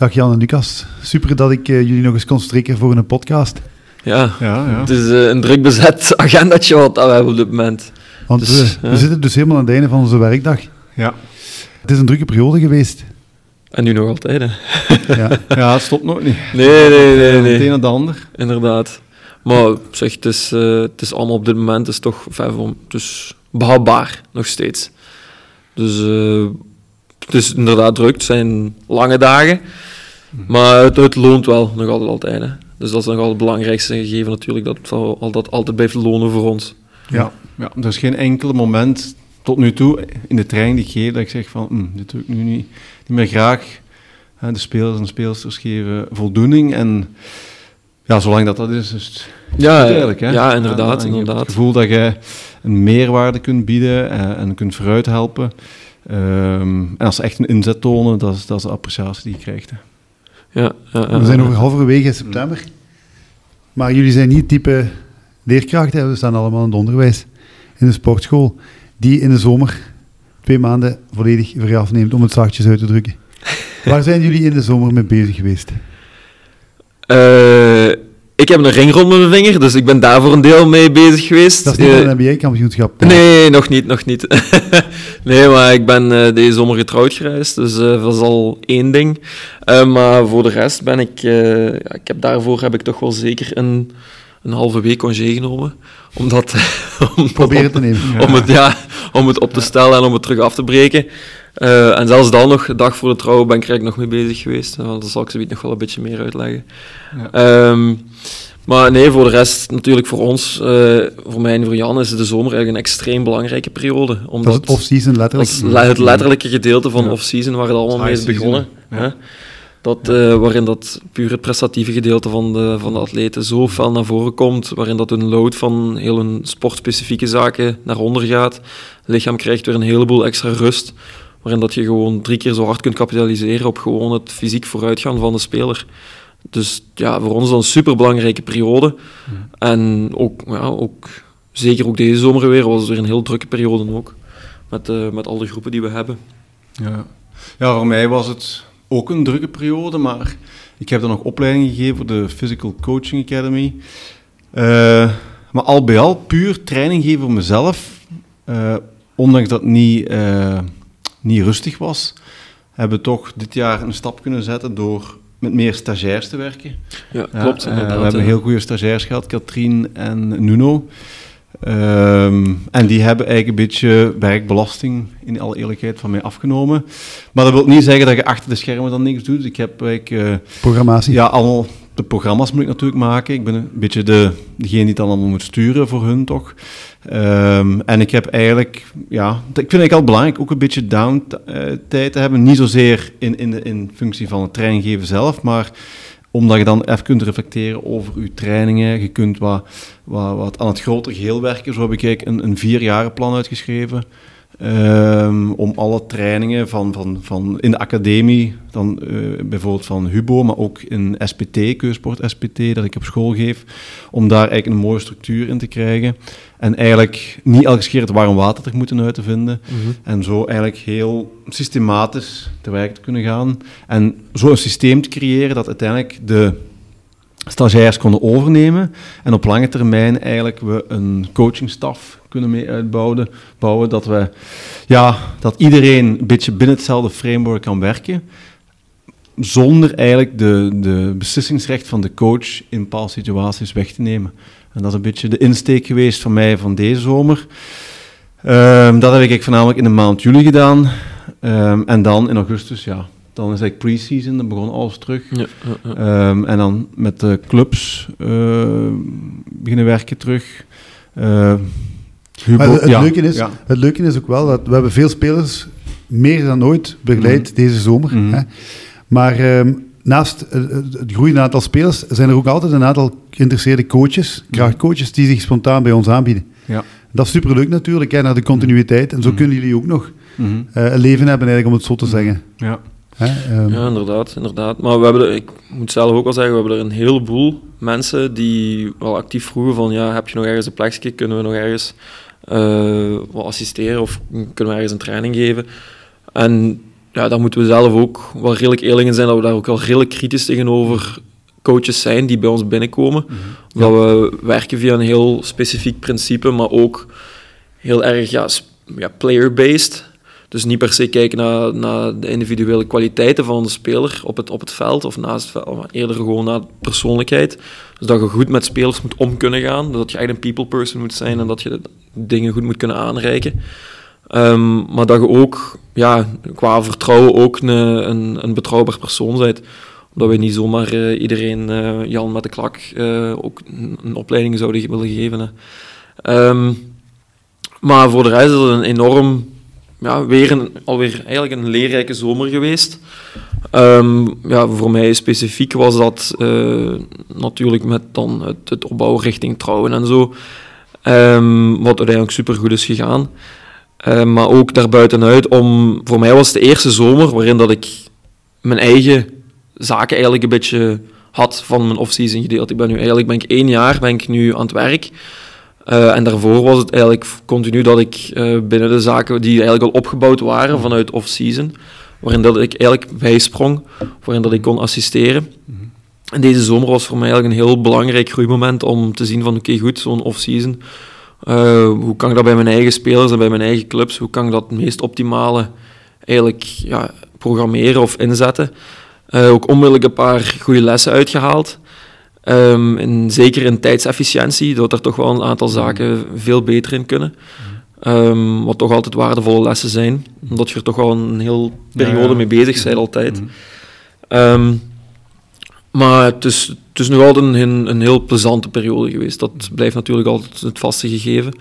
Dag Jan en Lucas. Super dat ik uh, jullie nog eens kon strikken voor een podcast. Ja, ja, ja. het is uh, een druk bezet agendatje wat we hebben op dit moment. Want dus, we, we zitten dus helemaal aan het einde van onze werkdag. Ja. Het is een drukke periode geweest. En nu nog altijd, hè. Ja, ja het stopt nog niet. Nee, nee, nee. nee. Het een en de ander. Inderdaad. Maar zeg, het is, uh, het is allemaal op dit moment is toch vijf om, dus behapbaar, nog steeds. Dus uh, het is inderdaad druk, het zijn lange dagen. Maar het, het, loont wel nog altijd altijd. Hè. Dus dat is nog altijd het belangrijkste gegeven natuurlijk, dat het dat altijd blijft lonen voor ons. Ja, ja, er is geen enkel moment tot nu toe in de training die ik geef dat ik zeg van, hm, dit doe ik nu niet, niet meer graag. De spelers en speelsters geven voldoening en ja, zolang dat dat is, is het ja, eerlijk. Hè? Ja, inderdaad. inderdaad. Het gevoel dat je een meerwaarde kunt bieden en, eh, en kunt vooruit helpen. Um, en als ze echt een inzet tonen, dat is, dat is de appreciatie die je krijgt. Hè. Ja, we zijn over halverwege september. Maar jullie zijn niet type leerkrachten, we staan allemaal in het onderwijs, in de sportschool, die in de zomer twee maanden volledig vrij afneemt, om het zachtjes uit te drukken. Waar zijn jullie in de zomer mee bezig geweest? Uh, ik heb een ring rond mijn vinger, dus ik ben daar voor een deel mee bezig geweest. Dat is niet uh, een NBA-kampioenschap? Nee, nog niet, nog niet. nee, maar ik ben uh, deze zomer getrouwd gereisd, dus uh, dat is al één ding. maar voor de rest ben ik... ja, ik heb daarvoor heb ik toch wel zeker een, een halve week congé genomen. Omdat... om, Proberen te nemen. Om, het, ja, om het op te stellen en om het terug af te breken. Uh, en zelfs dan nog, de dag voor de trouwen, ben ik er nog mee bezig geweest. Uh, dat zal ik zoiets nog wel een beetje meer uitleggen. Ja. Um, maar nee, voor de rest, natuurlijk voor ons, uh, voor mij en voor Jan, is de zomer eigenlijk een extreem belangrijke periode. Omdat dat is het off-season letterlijk. Dat is het letterlijke gedeelte van ja. off-season waar het allemaal mee is begonnen. Ja. Dat, uh, waarin dat puur het prestatieve gedeelte van de, van de atleten zo fel naar voren komt, waarin dat hun load van heel hun sportspecifieke zaken naar onder gaat. Het lichaam krijgt weer een heleboel extra rust waarin dat je gewoon drie keer zo hard kunt kapitaliseren op gewoon het fysiek vooruitgaan van de speler. Dus ja, voor ons is dat een superbelangrijke periode. En ook, ja, ook, zeker ook deze zomer weer, was het weer een heel drukke periode ook. Met, uh, met al de groepen die we hebben. Ja. ja, voor mij was het ook een drukke periode, maar ik heb dan nog opleiding gegeven voor de Physical Coaching Academy. Uh, maar al bij al puur training geven voor mezelf, uh, ondanks dat niet niet rustig was, hebben we toch dit jaar een stap kunnen zetten door met meer stagiairs te werken. Ja, klopt. Uh, we hebben heel goede stagiairs gehad, Katrien en Nuno. Um, en die hebben eigenlijk een beetje werkbelasting, in alle eerlijkheid, van mij afgenomen. Maar dat wil niet zeggen dat je achter de schermen dan niks doet. Ik heb eigenlijk... Uh, Programmatie? Ja, allemaal de programma's moet ik natuurlijk maken. Ik ben een beetje de, degene die het allemaal moet sturen voor hun, toch. Um, en ik heb eigenlijk, ja, ik vind eigenlijk al belangrijk ook een beetje downtijд te hebben. Niet zozeer in, in, de, in functie van het training geven zelf, maar omdat je dan even kunt reflecteren over je trainingen. Je kunt wat, wat, wat aan het grotere geheel werken. Zo heb ik een, een vierjarenplan uitgeschreven. Um, om alle trainingen van, van, van in de academie, dan uh, bijvoorbeeld van Hubo, maar ook in SPT, Keusport SPT, dat ik op school geef, om daar eigenlijk een mooie structuur in te krijgen. En eigenlijk niet elke keer het warm water te moeten uit te vinden. Mm -hmm. En zo eigenlijk heel systematisch te werk te kunnen gaan. En zo een systeem te creëren dat uiteindelijk de stagiairs konden overnemen en op lange termijn eigenlijk we een coachingstaf kunnen mee uitbouwen, bouwen, dat, we, ja, dat iedereen een beetje binnen hetzelfde framework kan werken, zonder eigenlijk de, de beslissingsrecht van de coach in bepaalde situaties weg te nemen. En dat is een beetje de insteek geweest van mij van deze zomer. Um, dat heb ik voornamelijk in de maand juli gedaan. Um, en dan in augustus, ja, dan is eigenlijk pre-season, dan begon alles terug. Ja, ja, ja. Um, en dan met de clubs uh, beginnen werken terug. Uh, Hubo, het, het, leuke is, het leuke is ook wel dat we hebben veel spelers meer dan ooit begeleid mm. deze zomer. Mm -hmm. hè. Maar um, naast het groeiende aantal spelers zijn er ook altijd een aantal geïnteresseerde coaches, krachtcoaches, die zich spontaan bij ons aanbieden. Ja. Dat is superleuk natuurlijk, hè, naar de continuïteit. En zo mm. kunnen jullie ook nog uh, een leven hebben, eigenlijk, om het zo te zeggen. Ja. Hè, um. Ja, inderdaad, inderdaad. Maar we hebben er, ik moet zelf ook wel zeggen, we hebben er een heleboel mensen die wel actief vroegen van, ja, heb je nog ergens een plekje, kunnen we nog ergens uh, wat assisteren of kunnen we ergens een training geven? En ja, daar moeten we zelf ook wel redelijk eerlijk in zijn, dat we daar ook wel redelijk kritisch tegenover coaches zijn die bij ons binnenkomen. Mm Dat we werken via een heel specifiek principe, maar ook heel erg ja, ja, player-based. Dus niet per se kijken naar, de individuele kwaliteiten van de speler op het, op het veld of naast het veld, maar eerder gewoon naar persoonlijkheid. Dus dat je goed met spelers moet om kunnen gaan, dat je echt een people person moet zijn en dat je dingen goed moet kunnen aanreiken. Um, maar dat je ook ja, qua vertrouwen ook een, een, betrouwbaar persoon bent. Omdat we niet zomaar uh, iedereen uh, Jan met de klak uh, ook een, opleiding zouden willen geven. Um, maar voor de rest is het een enorm, ja, weer een, alweer eigenlijk een leerrijke zomer geweest. Um, ja, voor mij specifiek was dat natuurlijk met dan het, opbouwen richting trouwen en zo. wat uiteindelijk super goed is gegaan. Uh, maar ook daarbuitenuit, om, voor mij was het de eerste zomer waarin dat ik mijn eigen zaken eigenlijk een beetje had van mijn off-season gedeeld. Ik ben nu eigenlijk ben ik één jaar ben ik nu aan het werk. Uh, en daarvoor was het eigenlijk continu dat ik uh, binnen de zaken die eigenlijk al opgebouwd waren vanuit off-season, waarin dat ik eigenlijk bijsprong, waarin dat ik kon assisteren. En deze zomer was voor mij eigenlijk een heel belangrijk groeimoment om te zien van oké, goed, zo'n off-season uh, hoe kan ik dat bij mijn eigen spelers en bij mijn eigen clubs, hoe kan ik dat het meest optimale eigenlijk ja, programmeren of inzetten? Ook onmiddellijk een paar goede lessen uitgehaald. Um, en zeker in tijdsefficiëntie, dat er toch wel een aantal zaken veel beter in kunnen. Um, wat toch altijd waardevolle lessen zijn, omdat je er toch wel een heel periode ja, ja. mee bezig bent altijd. Um, maar het is, het is nog altijd een, een heel plezante periode geweest. Dat blijft natuurlijk altijd het vaste gegeven.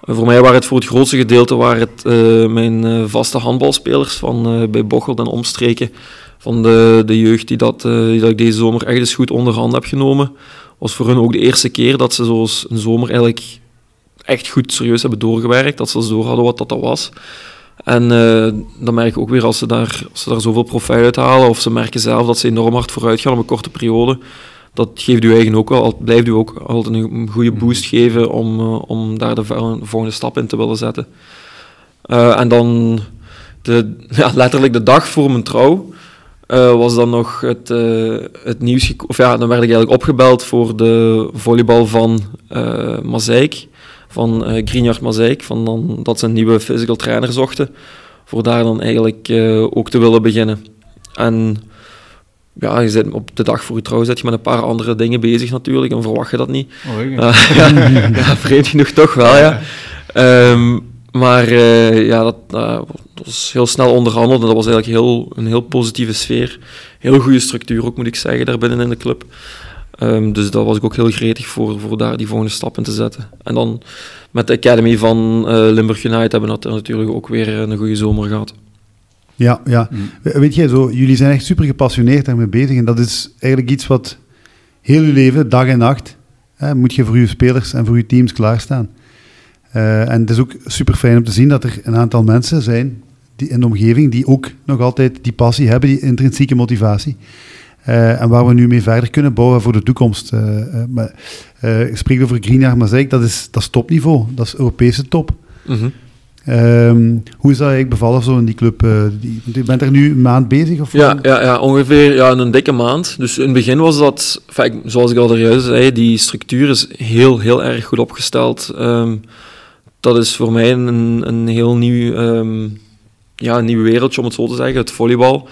Voor mij waren het voor het grootste gedeelte waren het, uh, mijn uh, vaste handbalspelers van uh, bij Bochel en omstreken. Van de, de jeugd die dat, die dat ik deze zomer echt eens goed onder hand heb genomen. was voor hun ook de eerste keer dat ze zoals een zomer eigenlijk echt goed serieus hebben doorgewerkt. Dat ze door hadden wat dat, dat was. En uh, dan merk ik ook weer als ze, daar, als ze daar zoveel profijt uit halen, of ze merken zelf dat ze enorm hard vooruit gaan op een korte periode, dat geeft u eigen ook wel, blijft u ook altijd een goede mhm. boost geven om, uh, om daar de volgende stap in te willen zetten. Uh, en dan de, ja, letterlijk de dag voor mijn trouw was dan nog het, het nieuws, of ja, dan werd ik eigenlijk opgebeld voor de volleybal van Mazeik van uh, Greenyard Mazeik, van dan, dat ze een nieuwe physical trainer zochten, voor daar dan eigenlijk uh, ook te willen beginnen. En ja, je zit op de dag voor je trouw zit je met een paar andere dingen bezig natuurlijk, en verwacht je dat niet. Oh, uh, ja, ja, vreemd genoeg toch wel, ja. Um, maar ja, dat, dat, was heel snel onderhandeld en dat was eigenlijk heel, een heel positieve sfeer. Heel goede structuur ook, moet ik zeggen, daar binnen in de club. Um, dus daar was ik ook heel gretig voor, voor daar die volgende stap in te zetten. En dan met de Academy van uh, Limburg United hebben we natuurlijk ook weer een goede zomer gehad. Ja, ja. Mm. weet je, zo, jullie zijn echt super gepassioneerd daarmee bezig. En dat is eigenlijk iets wat heel je leven, dag en nacht, hè, moet je voor je spelers en voor je teams klaarstaan. Uh, en het is ook super fijn om te zien dat er een aantal mensen zijn die in de omgeving die ook nog altijd die passie hebben, die intrinsieke motivatie. Uh, en waar we nu mee verder kunnen bouwen voor de toekomst. Uh, uh, maar, ik spreek over Greenyard Mazeik, dat is, dat is topniveau. Dat is Europese top. Mm -hmm. um, hoe is dat eigenlijk bevallen zo in die club? Die, je bent er nu een maand bezig? Of ja, ja, ja, ongeveer ja, een dikke maand. Dus in het begin was dat, zoals ik al juist zei, die structuur is heel, heel erg goed opgesteld. Um, dat is voor mij een, een heel nieuw, um, ja, een nieuw wereldje, om het zo te zeggen, het volleybal.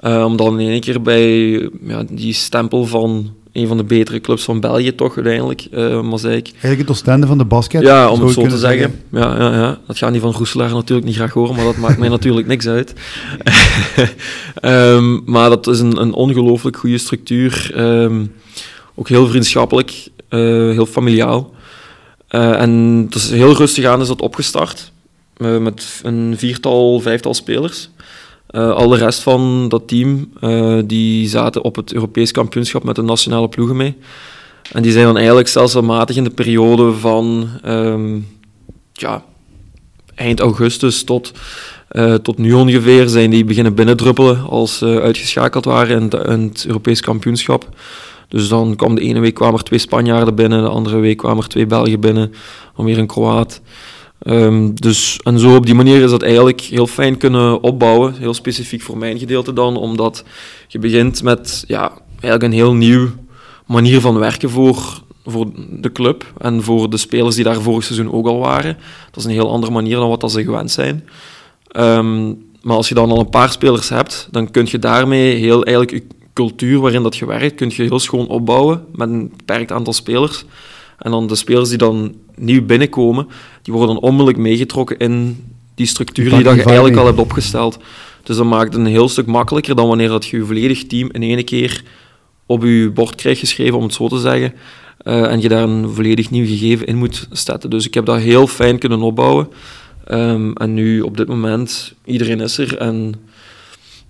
Uh, om dan in één keer bij ja, die stempel van een van de betere clubs van België toch uiteindelijk, uh, Mozaïek. Eigenlijk het Oostende van de basket? Ja, om het zo te zeggen. Ja, ja, ja. Dat gaat niet van Roeselaar natuurlijk niet graag horen, maar dat maakt mij natuurlijk niks uit. um, maar dat is een, een ongelooflijk goede structuur. Um, ook heel vriendschappelijk, uh, heel familiaal. Uh, en het heel rustig aan is dat opgestart. met een viertal, vijftal spelers. Uh, al de rest van dat team die zaten op het Europees kampioenschap met de nationale ploegen mee. En die zijn dan eigenlijk stelselmatig in de periode van um, ja, eind augustus tot, tot nu ongeveer zijn die beginnen binnendruppelen als ze uitgeschakeld waren in, het Europees kampioenschap. Dus dan kwam de ene week kwamen er twee Spanjaarden binnen, de andere week kwamen er twee Belgen binnen, dan weer een Kroaat. Ehm, dus, en zo op die manier is dat eigenlijk heel fijn kunnen opbouwen. Heel specifiek voor mijn gedeelte dan, omdat je begint met ja, eigenlijk een heel nieuw manier van werken voor, voor de club en voor de spelers die daar vorig seizoen ook al waren. Dat is een heel andere manier dan wat ze gewend zijn. Ehm, maar als je dan al een paar spelers hebt, dan kun je daarmee heel eigenlijk cultuur waarin dat je werkt, kun je heel schoon opbouwen met een beperkt aantal spelers. En dan de spelers die dan nieuw binnenkomen, die worden dan onmiddellijk meegetrokken in die structuur die, dat je eigenlijk al hebt opgesteld. Dus dat maakt het een heel stuk makkelijker dan wanneer dat je je volledig team in één keer op je bord krijgt geschreven, om het zo te zeggen. Uh, en je daar een volledig nieuw gegeven in moet zetten. Dus ik heb dat heel fijn kunnen opbouwen. Um, en nu op dit moment, iedereen is er en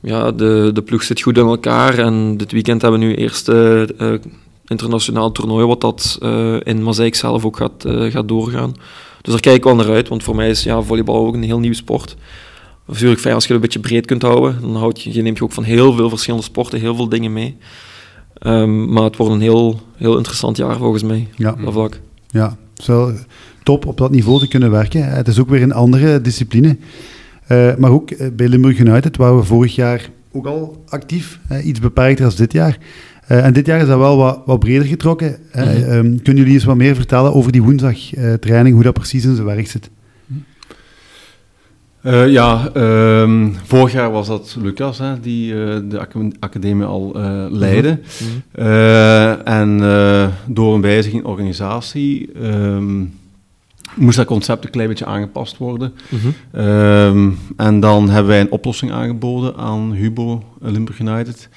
ja, de, de ploeg zit goed in elkaar. En dit weekend hebben we nu eerst uh, internationaal toernooi, wat dat uh, in Mazeik zelf ook gaat, uh, gaat doorgaan. Dus daar kijk ik wel naar uit, want voor mij is ja, volleybal ook een heel nieuwe sport. Natuurlijk fijn als je het een beetje breed kunt houden. Dan houd je, je neemt je ook van heel veel verschillende sporten heel veel dingen mee. Um, maar het wordt een heel, heel interessant jaar volgens mij, ja. dat vlak. Ja, zo top op dat niveau te kunnen werken. Het is ook weer een andere discipline. Uh, maar ook bij Limburg United waren we vorig jaar ook al actief, iets beperkter als dit jaar. Uh, en dit jaar is dat wel wat, wat breder getrokken. Mm -hmm. um, kunnen jullie eens wat meer vertellen over die woensdagtraining, uh, hoe dat precies in zijn werk zit? Uh, ja, um, vorig jaar was dat Lucas, hè, die de academie al leidde. Mm -hmm. en door een wijziging in organisatie um, moest dat concept een klein beetje aangepast worden. Mm -hmm. en dan hebben wij een oplossing aangeboden aan Hubo Limburg United.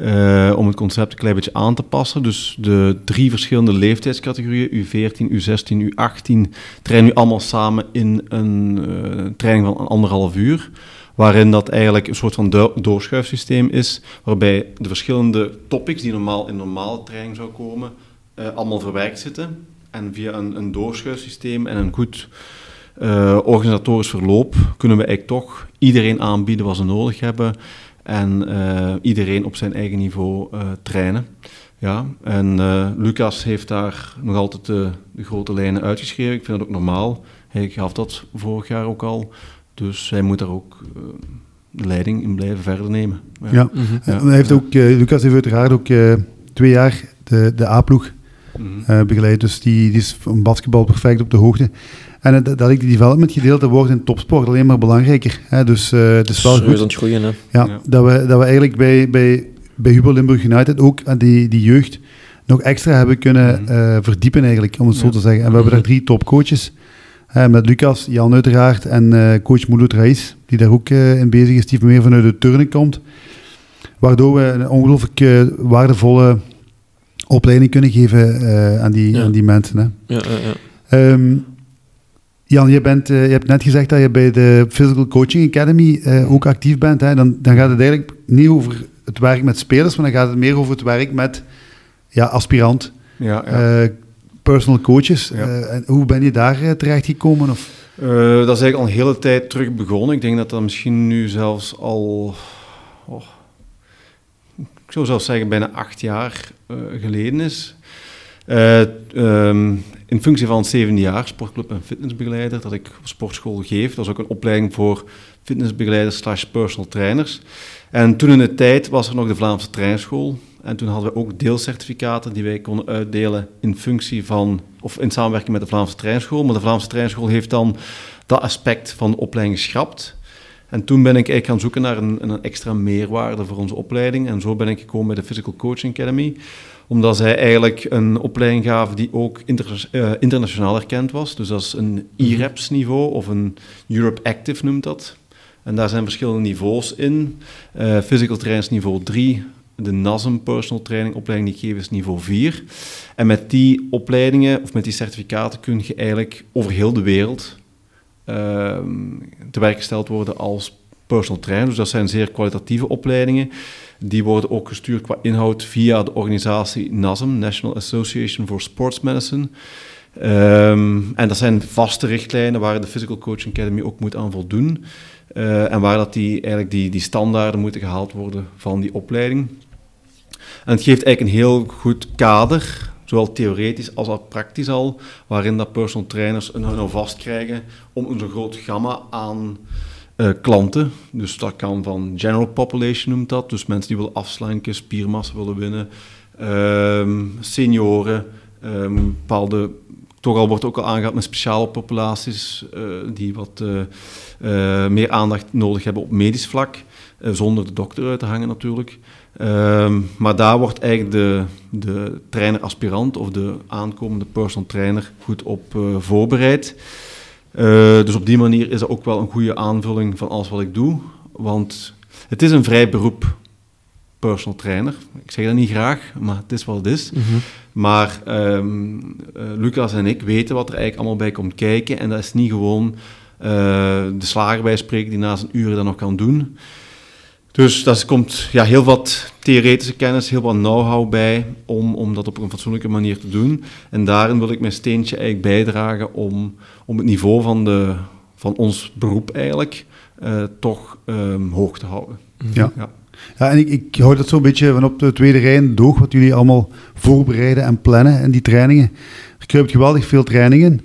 Uh, om het concept een klein beetje aan te passen. Dus de drie verschillende leeftijdscategorieën, U14, U16, U18, trainen nu allemaal samen in een uh, training van anderhalf uur. Waarin dat eigenlijk een soort van do doorschuifsysteem is, waarbij de verschillende topics die normaal in normale training zou komen, uh, allemaal verwerkt zitten. En via een, een doorschuifsysteem en een goed organisatorisch verloop kunnen we eigenlijk toch iedereen aanbieden wat ze nodig hebben en uh, iedereen op zijn eigen niveau uh, trainen. Ja, en uh, Lucas heeft daar nog altijd de, de, grote lijnen uitgeschreven. Ik vind dat ook normaal. Hij gaf dat vorig jaar ook al. Dus hij moet daar ook de leiding in blijven verder nemen. Ja, ja. Mm -hmm. ja. Hij heeft ook, Lucas heeft uiteraard ook twee jaar de, de A-ploeg mm -hmm. begeleid. Dus die, die is van basketbal perfect op de hoogte. En dat, dat die development gedeelte wordt in topsport alleen maar belangrijker. Hè? Dus uh, het is wel goed. Het groeien, hè? Ja, ja, Dat, we, dat we eigenlijk bij, bij, bij Huber Limburg United ook aan die, die jeugd nog extra hebben kunnen mm -hmm. uh, verdiepen eigenlijk, om het zo te zeggen. En we hebben daar drie topcoaches. Uh, met Lucas, Jan uiteraard en uh, coach Mouloud Reis, die daar ook in bezig is, die meer vanuit de turnen komt. Waardoor we een ongelooflijk waardevolle opleiding kunnen geven aan, die, ja. aan die mensen. Hè. Ja, ja, um, Jan, je, bent, uh, je hebt net gezegd dat je bij de Physical Coaching Academy uh, ook actief bent. Hè? Dan, dan gaat het eigenlijk niet over het werk met spelers, maar dan gaat het meer over het werk met ja, aspirant, ja, ja. Uh, personal coaches. en hoe ben je daar terechtgekomen? Of? dat is eigenlijk al een hele tijd terug begonnen. Ik denk dat dat misschien nu zelfs al, oh, zou zelfs zeggen, bijna acht jaar geleden is. Um, in functie van het zevende jaar sportclub en fitnessbegeleider dat ik op sportschool geef. Dat is ook een opleiding voor fitnessbegeleiders slash personal trainers. En toen in de tijd was er nog de Vlaamse trainerschool. En toen hadden we ook deelcertificaten die wij konden uitdelen in functie van, of in samenwerking met de Vlaamse trainerschool. Maar de Vlaamse trainerschool heeft dan dat aspect van de opleiding geschrapt. En toen ben ik eigenlijk gaan zoeken naar een, een extra meerwaarde voor onze opleiding. En zo ben ik gekomen bij de Physical Coaching Academy omdat zij eigenlijk een opleiding gaven die ook inter, uh, internationaal erkend was. Dus dat is een IREPS mhm. niveau of een Europe Active noemt dat. En daar zijn verschillende niveaus in. Uh, physical trainers niveau 3, de NASM Personal Training opleiding die ik geef is niveau 4. En met die opleidingen of met die certificaten kun je eigenlijk over heel de wereld te werk gesteld worden als personal trainer. Dus dat zijn zeer kwalitatieve opleidingen. Die worden ook gestuurd qua inhoud via de organisatie NASM, National Association for Sports Medicine. Um, en dat zijn vaste richtlijnen waar de Physical Coaching Academy ook moet aan voldoen. Uh, en waar dat die, eigenlijk die, die standaarden moeten gehaald worden van die opleiding. En het geeft eigenlijk een heel goed kader zowel theoretisch als praktisch al, waarin dat personal trainers een hun vast krijgen om een zo groot gamma aan uh, klanten. Dus dat kan van general population noemt dat, dus mensen die willen afslanken, spiermassa willen winnen, um, senioren, um, bepaalde toch al wordt ook al aangehaald met speciale populaties uh, die wat uh, meer aandacht nodig hebben op medisch vlak, zonder de dokter uit te hangen natuurlijk. Um, maar daar wordt eigenlijk de, de trainer-aspirant of de aankomende personal trainer goed op voorbereid. dus op die manier is dat ook wel een goede aanvulling van alles wat ik doe. Want het is een vrij beroep, personal trainer. Ik zeg dat niet graag, maar het is wat het is. Mhm. Maar um, uh, Lucas en ik weten wat er eigenlijk allemaal bij komt kijken. En dat is niet gewoon uh, de slager bij spreken die na zijn uren dat nog kan doen. Dus daar komt ja, heel wat theoretische kennis, heel wat know-how bij om, om dat op een fatsoenlijke manier te doen. En daarin wil ik mijn steentje eigenlijk bijdragen om, om het niveau van, de, van ons beroep eigenlijk uh, toch um, hoog te houden. Ja. ja. Ja, en ik, ik hou dat zo'n beetje van op de tweede rij doog, wat jullie allemaal voorbereiden en plannen en die trainingen. Er kruipt geweldig veel trainingen.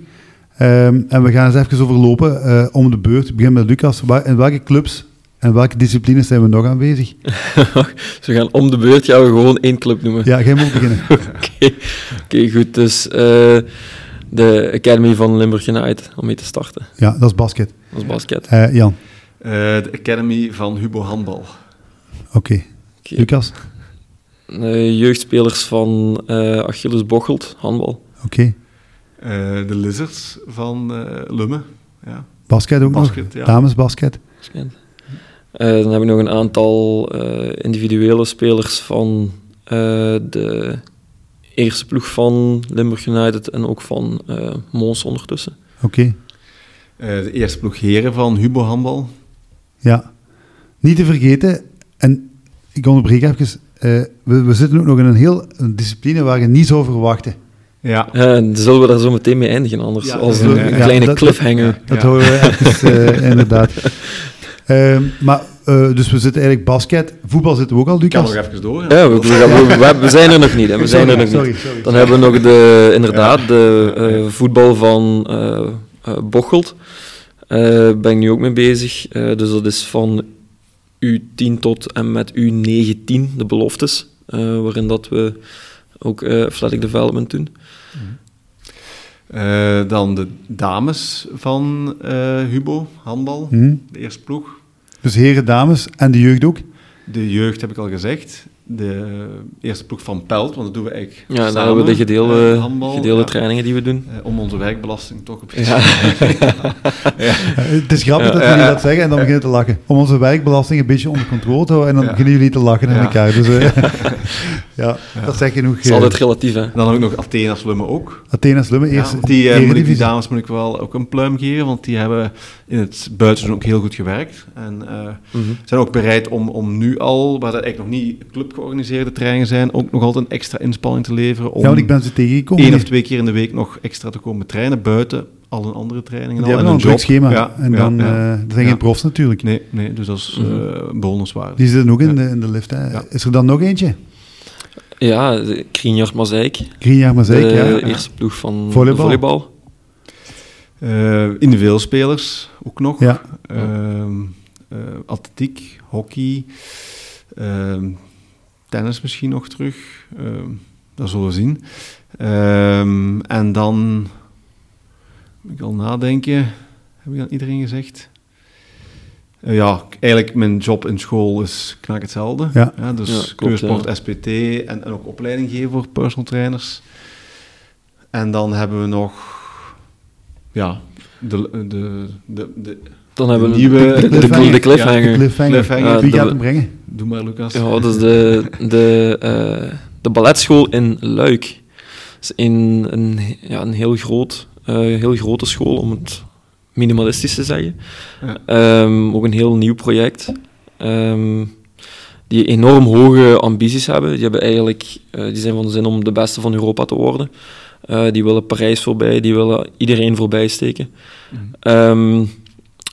Um, en we gaan eens even overlopen uh, om de beurt. Ik begin met Lucas. Waar, in welke clubs en welke disciplines zijn we nog aanwezig? we gaan om de beurt gaan we gewoon één club noemen. Ja, jij moet beginnen. Oké, okay. goed. Dus uh, de Academy van Limburg United, om mee te starten. Ja, dat is basket. Dat is basket. Uh, Jan? de Academy van Hubo Handbal. Oké. Lucas? Uh, jeugdspelers van uh, Achilles Bochelt, handbal. Oké. Uh, de Lizards van Lumme. Ja. Basket ook basket, nog? Ja. Damesbasket? Basket. Dan heb ik nog een aantal individuele spelers van de eerste ploeg van Limburg United en ook van Mons ondertussen. Oké. de eerste ploeg heren van Hubo Handbal. Ja. Niet te vergeten, en ik onderbreek even. Uh, we, we, zitten ook nog in een heel een discipline waar je niet zou verwachten. Ja. Uh, zullen we daar zo meteen mee eindigen, anders ja, als een, een kleine dat, cliffhanger. Dat, horen we even, uh, inderdaad. Ehm, maar, dus we zitten eigenlijk basket. Voetbal zitten we ook al, Lucas? Kan nog even door. Ja, we, we, we, zijn er nog niet. Hè. We zijn er nog sorry, niet. Sorry, Dan hebben we nog de, inderdaad de voetbal van Bochelt. Daar ben ik nu ook mee bezig. dus dat is van U10 tot en met U19, de beloftes, uh, waarin dat we ook uh, athletic development doen. Uh, dan de dames van Hubo, handbal, mm. de eerste ploeg. Dus heren, dames en de jeugd ook? De jeugd heb ik al gezegd de eerste ploeg van Pelt, want dat doen we eigenlijk Ja, samen, dan hebben we de gedeelde, uh, gedeelde trainingen die we doen. Uh, om onze werkbelasting toch op ja. ja. Het is grappig dat jullie dat zeggen en dan beginnen te lachen. Om onze werkbelasting een beetje onder controle te houden en dan beginnen jullie te lachen in elkaar. Dus uh, ja, dat zeg genoeg. Het is altijd relatief, hè. Dan heb ik nog Athena Slummen ook. Athena Slummen, eerst die, moet ik, die dames moet ik wel ook een pluim geven, want die hebben in het buitenseizoen ook heel goed gewerkt. En mm -hmm. zijn ook bereid om, om nu al, waar dat eigenlijk nog niet club georganiseerde trainingen zijn, ook nog altijd een extra inspanning te leveren om ja, ik ben ze tegengekomen. één of twee keer in de week nog extra te komen trainen buiten al een andere trainingen. Die al, hebben een, een schema. Ja, en dan ja, uh, zijn geen profs natuurlijk. Nee, nee dus dat is mm -hmm. uh, bewonderenswaardig. Die zitten ook in, de, in de lift. Hè. Is er dan nog eentje? Ja, Krienjar Mazeik. Krienjar Mazeik, de ja. eerste ploeg van volleybal. volleybal. Uh, individueel spelers ook nog. Ja. atletiek, hockey, ehm, tennis misschien nog terug. Uh, dat zullen we zien. Um, en dan moet ik al nadenken. Heb ik aan iedereen gezegd? Uh, ja, eigenlijk mijn job in school is knak hetzelfde. Ja. ja dus ja, SPT en, en ook opleiding geven voor personal trainers. En dan hebben we nog ja, de, de, de, de dan hebben we nieuwe, de, de, de, cliffhanger. Ja, cliffhanger. Wie gaat hem brengen? Doe maar, Lucas. Ja, dat is de, de, uh, de balletschool in Luik. Dat is in een, ja, een heel, groot, uh, heel grote school, om het minimalistisch te zeggen. Ja. Um, ook een heel nieuw project. Um, die enorm hoge ambities hebben. Die, hebben eigenlijk, uh, die zijn van de zin om de beste van Europa te worden. Uh, die willen Parijs voorbij, die willen iedereen voorbij steken. Mm. Um,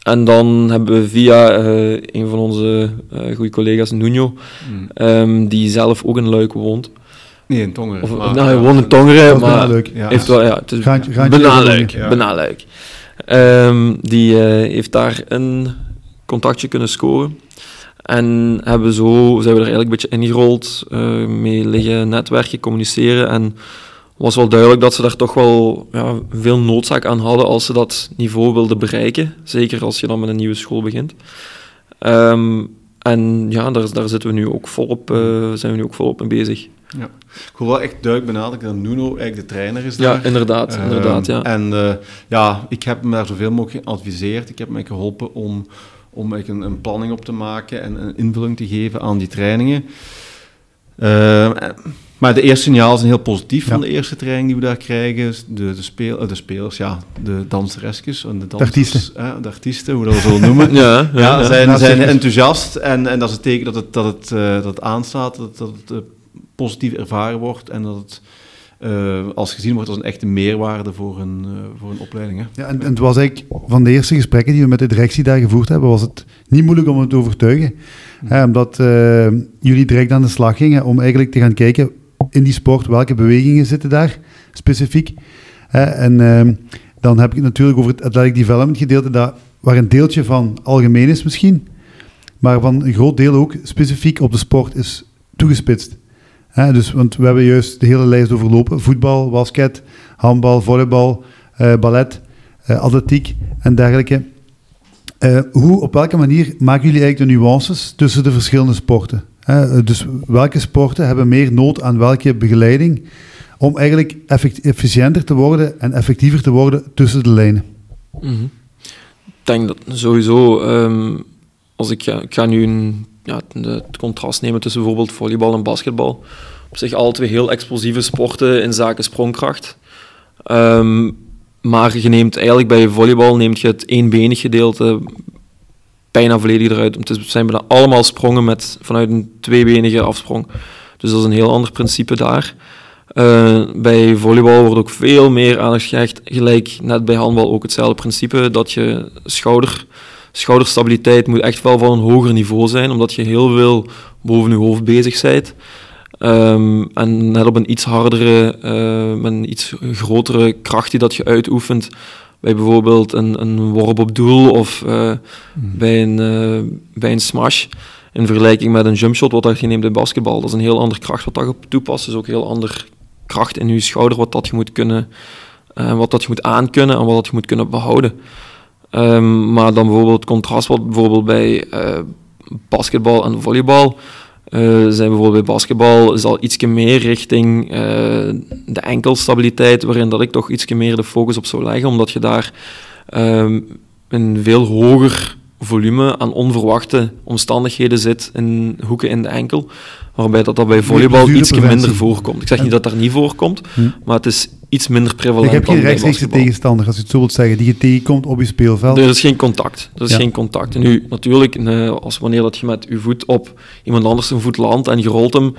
en dan hebben we via uh, een van onze uh, goede collega's, Nuno, mm. um, die zelf ook in Luik woont, Nee, in Tongeren. Of, maar, nou, hij woont in Tongeren, maar leuk. Ja. heeft wel, ja, het is bijna leuk. leuk. Um, die uh, heeft daar een contactje kunnen scoren. En hebben zo, zijn we er eigenlijk een beetje ingerold, uh, mee liggen netwerken, communiceren. En was wel duidelijk dat ze daar toch wel ja, veel noodzaak aan hadden als ze dat niveau wilden bereiken. Zeker als je dan met een nieuwe school begint. Um, en ja, daar, daar zitten we nu ook volop, uh, zijn we nu ook volop mee bezig. Ja. Ik wil wel echt duidelijk benadrukken dat Nuno eigenlijk de trainer is daar. Ja, inderdaad. Uh, inderdaad ja. En uh, ja, ik heb hem daar zoveel mogelijk geadviseerd. Ik heb hem geholpen om, om een, een planning op te maken en een invulling te geven aan die trainingen. Maar de eerste signaal zijn heel positief van de eerste training die we daar krijgen. De, de, speel, uh, de spelers, ja, de danseresjes en de dansers, de artiesten, uh, de artiesten hoe dat we zullen noemen, ja, ja, ja, zijn, zijn enthousiast en, en dat is een teken dat het, dat het, uh, dat het aanstaat, dat, dat het positief ervaren wordt en dat het als gezien wordt als een echte meerwaarde voor een, voor een opleiding. Hè. Ja, en, en, het was eigenlijk van de eerste gesprekken die we met de directie daar gevoerd hebben, was het niet moeilijk om het te overtuigen. Hè, omdat jullie direct aan de slag gingen om eigenlijk te gaan kijken in die sport, welke bewegingen zitten daar specifiek. en ehm, dan heb ik natuurlijk over het athletic development gedeelte, dat, waar een deeltje van algemeen is misschien, maar van een groot deel ook specifiek op de sport is toegespitst. dus, want we hebben juist de hele lijst overlopen. Voetbal, basket, handbal, volleybal, uh, ballet, uh, atletiek en dergelijke. Uh, hoe, op welke manier maken jullie eigenlijk de nuances tussen de verschillende sporten? Dus welke sporten hebben meer nood aan welke begeleiding om eigenlijk efficiënter te worden en effectiever te worden tussen de lijnen? Mhm. Ik denk dat sowieso, um, als ik, ik ga nu een, ja, het contrast nemen tussen bijvoorbeeld volleybal en basketbal. Op zich alle twee heel explosieve sporten in zaken sprongkracht. Um, maar je neemt eigenlijk bij volleybal neemt je het eenbenig gedeelte bijna volledig eruit. Het zijn bijna allemaal sprongen met, vanuit een tweebenige afsprong. Dus dat is een heel ander principe daar. Uh, bij volleybal wordt ook veel meer aandacht gehecht, gelijk net bij handbal ook hetzelfde principe, dat je schouder, schouderstabiliteit moet echt wel van een hoger niveau zijn, omdat je heel veel boven je hoofd bezig bent. Um, en net op een iets hardere, uh, met iets grotere kracht die dat je uitoefent, bij bijvoorbeeld een, een worp op doel of uh, mm. bij, een, uh, bij een smash. In vergelijking met een jumpshot, wat dat je neemt in basketbal. Dat is een heel andere kracht wat dat je toepast. Dat is ook een heel andere kracht in je schouder, wat dat je moet kunnen, uh, wat dat je moet aankunnen en wat dat je moet kunnen behouden. Um, maar dan bijvoorbeeld het contrast wat bijvoorbeeld bij basketbal en volleybal zijn bijvoorbeeld bij basketbal is al iets meer richting uh, de enkelstabiliteit, waarin dat ik toch iets meer de focus op zou leggen, omdat je daar um, een veel hoger volume aan onverwachte omstandigheden zit in hoeken in de enkel, waarbij dat, dat bij volleybal iets minder voorkomt. Ik zeg niet dat dat niet voorkomt, hm. maar het is iets minder prevalent. Ik heb geen rechtstreekse tegenstander, als je het zo wilt zeggen, die je tegenkomt op je speelveld. Er is geen contact. Er is geen contact. En nu, natuurlijk, eh, als wanneer dat je met je voet op iemand anders een voet landt en je rolt hem,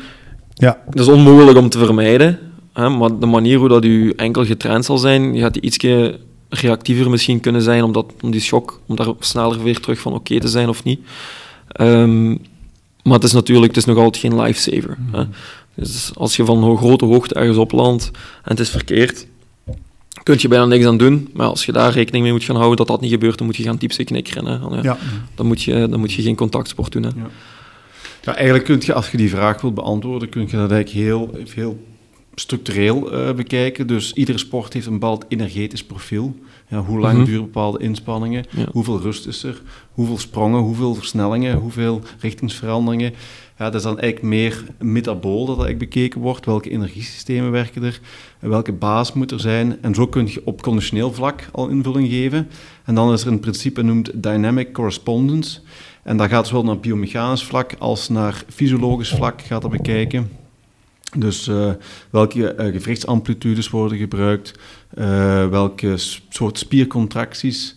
ja. dat is onmogelijk om te vermijden. Hè, maar de manier hoe dat je enkel getraind zal zijn, je gaat die ietsje reactiever misschien kunnen zijn, omdat, om die shock, om daar sneller weer terug van oké te zijn of niet. Um, maar het is natuurlijk het is nog altijd geen lifesaver. Mm Dus als je van een grote hoogte ergens oplandt en het is verkeerd, kun je bijna niks aan doen. Maar als je daar rekening mee moet gaan houden dat dat niet gebeurt, dan moet je gaan diepste knikkeren. Hè. Dan, ja. dan, moet je, dan moet je geen contactsport doen. Hè. Ja. ja. eigenlijk kun je, als je die vraag wilt beantwoorden, kun je dat eigenlijk heel, heel structureel uh, bekijken. Dus iedere sport heeft een bepaald energetisch profiel. Ja, hoe lang mm duren bepaalde inspanningen? Hoeveel rust is er? Hoeveel sprongen? Hoeveel versnellingen? Hoeveel richtingsveranderingen? Ja, dat is dan eigenlijk meer metabool dat eigenlijk bekeken wordt. Welke energiesystemen werken er? Welke baas moet er zijn? En zo kun je op conditioneel vlak al invulling geven. En dan is er een principe genoemd dynamic correspondence. En dat gaat zowel naar biomechanisch vlak als naar fysiologisch vlak gaat dat bekijken. Dus uh, welke uh, gewrichtsamplitudes worden gebruikt, uh, welke soort spiercontracties,